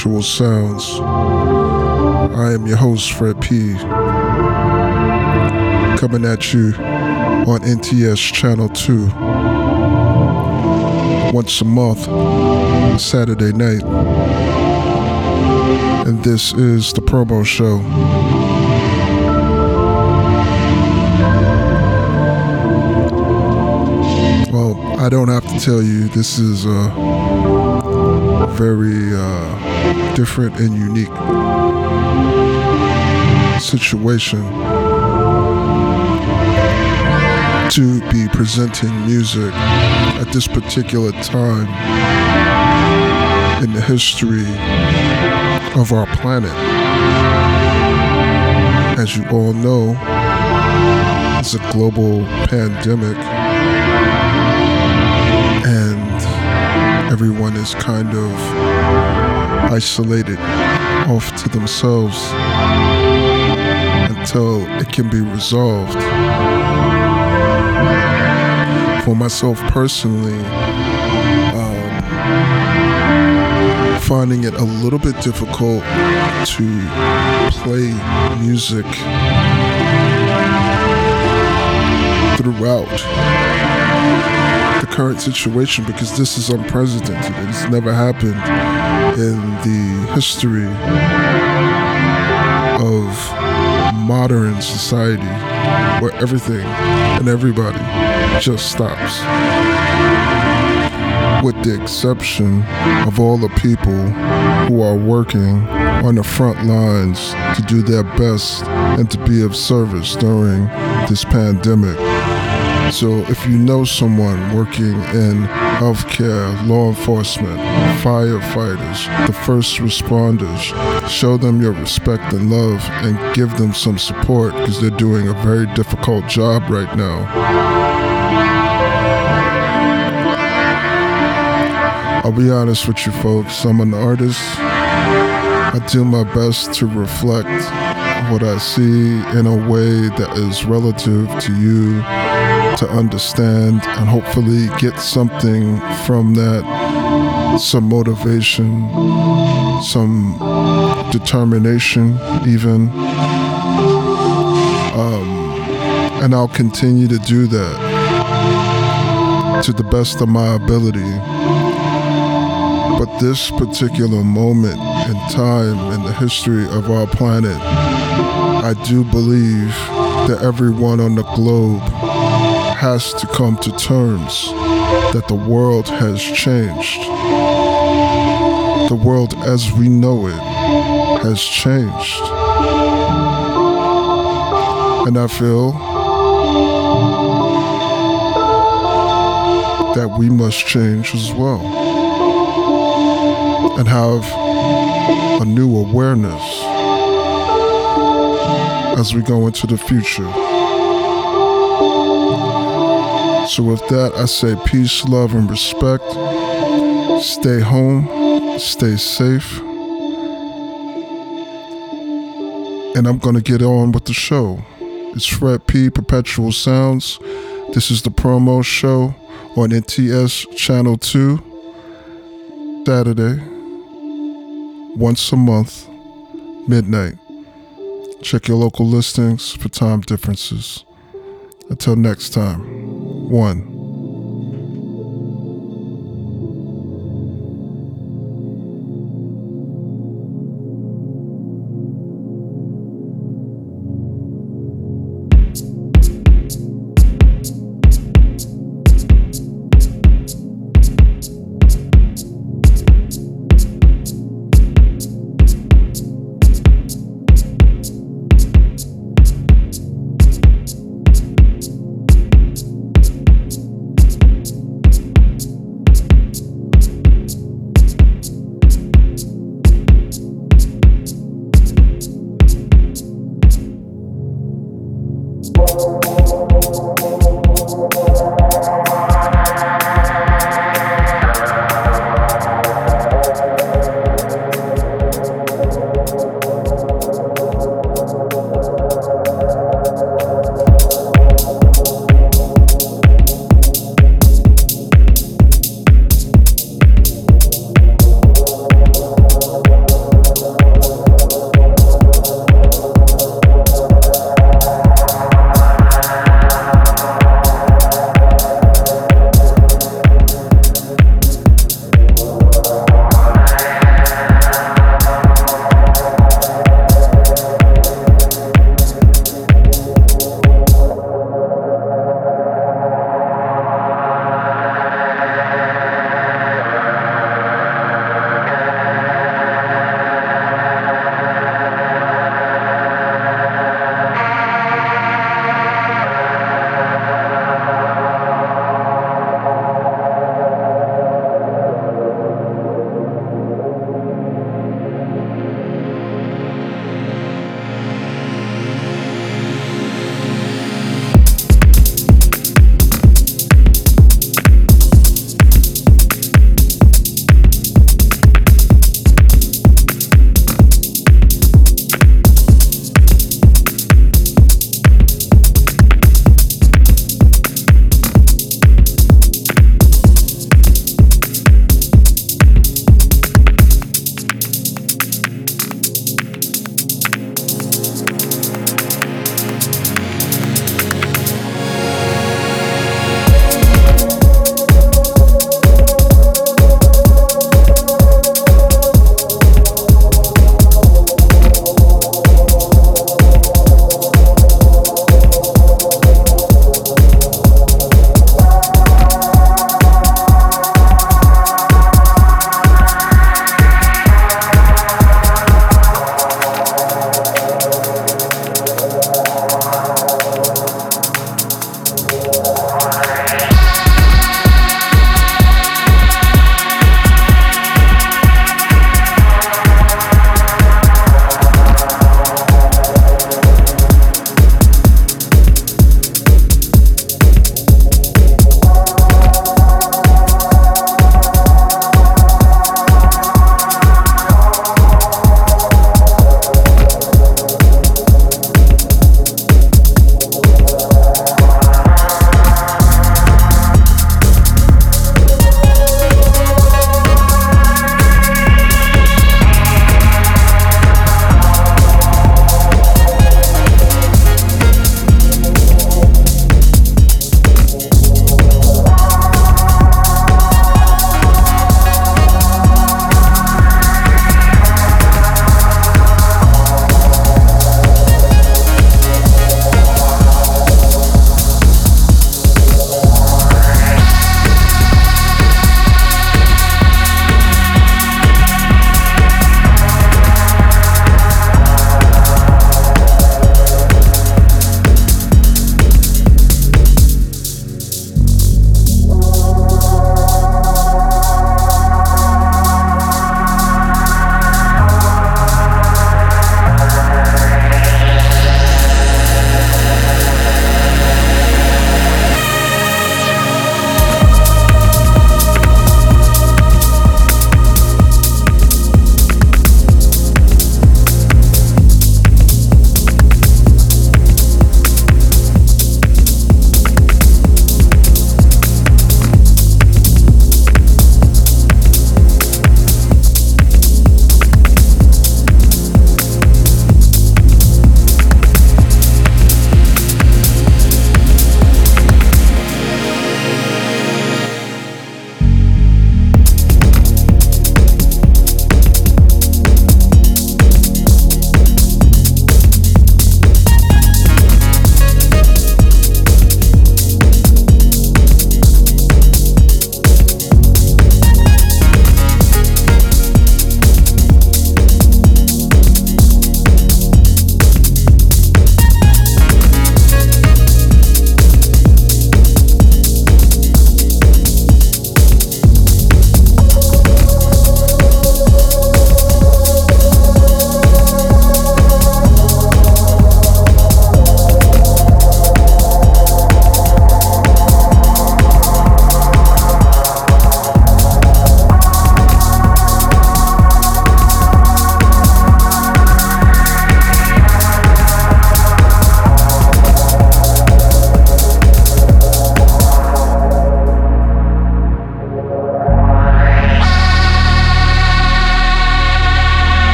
Perpetual Sounds. I am your host, Fred P. Coming at you on NTS Channel 2 once a month, Saturday night. And this is the promo show. Well, I don't have to tell you, this is a very uh, different and unique situation to be presenting music at this particular time in the history of our planet. As you all know, it's a global pandemic and everyone is kind of isolated off to themselves until it can be resolved. For myself personally, um, finding it a little bit difficult to play music throughout the current situation because this is unprecedented. It's never happened in the history of modern society where everything and everybody just stops. With the exception of all the people who are working on the front lines to do their best and to be of service during this pandemic. So if you know someone working in healthcare, law enforcement, firefighters, the first responders, show them your respect and love and give them some support because they're doing a very difficult job right now. I'll be honest with you folks, I'm an artist. I do my best to reflect what I see in a way that is relative to you to understand and hopefully get something from that some motivation, some determination, even. Um, and I'll continue to do that to the best of my ability. But this particular moment in time in the history of our planet, I do believe that everyone on the globe has to come to terms that the world has changed. The world as we know it has changed. And I feel that we must change as well and have a new awareness as we go into the future. So, with that, I say peace, love, and respect. Stay home, stay safe. And I'm going to get on with the show. It's Fred P. Perpetual Sounds. This is the promo show on NTS Channel 2, Saturday, once a month, midnight. Check your local listings for time differences. Until next time, one.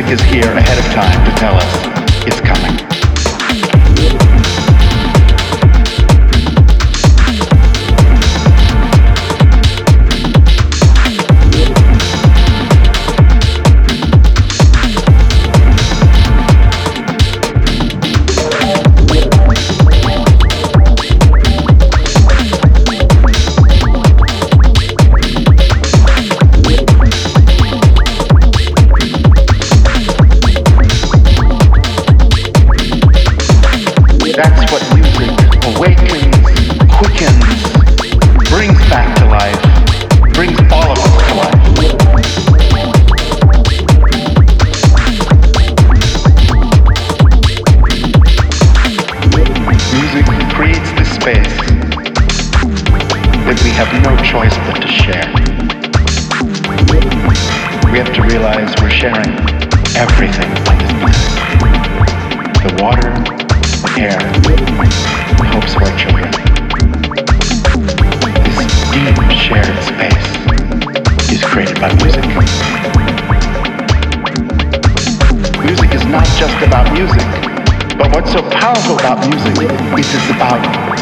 Music is here ahead of time to tell us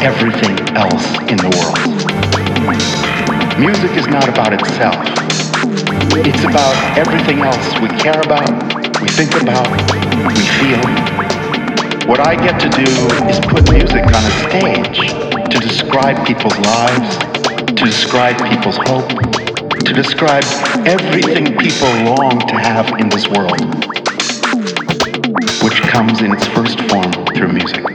everything else in the world. Music is not about itself. It's about everything else we care about, we think about, we feel. What I get to do is put music on a stage to describe people's lives, to describe people's hope, to describe everything people long to have in this world, comes in its first form through music.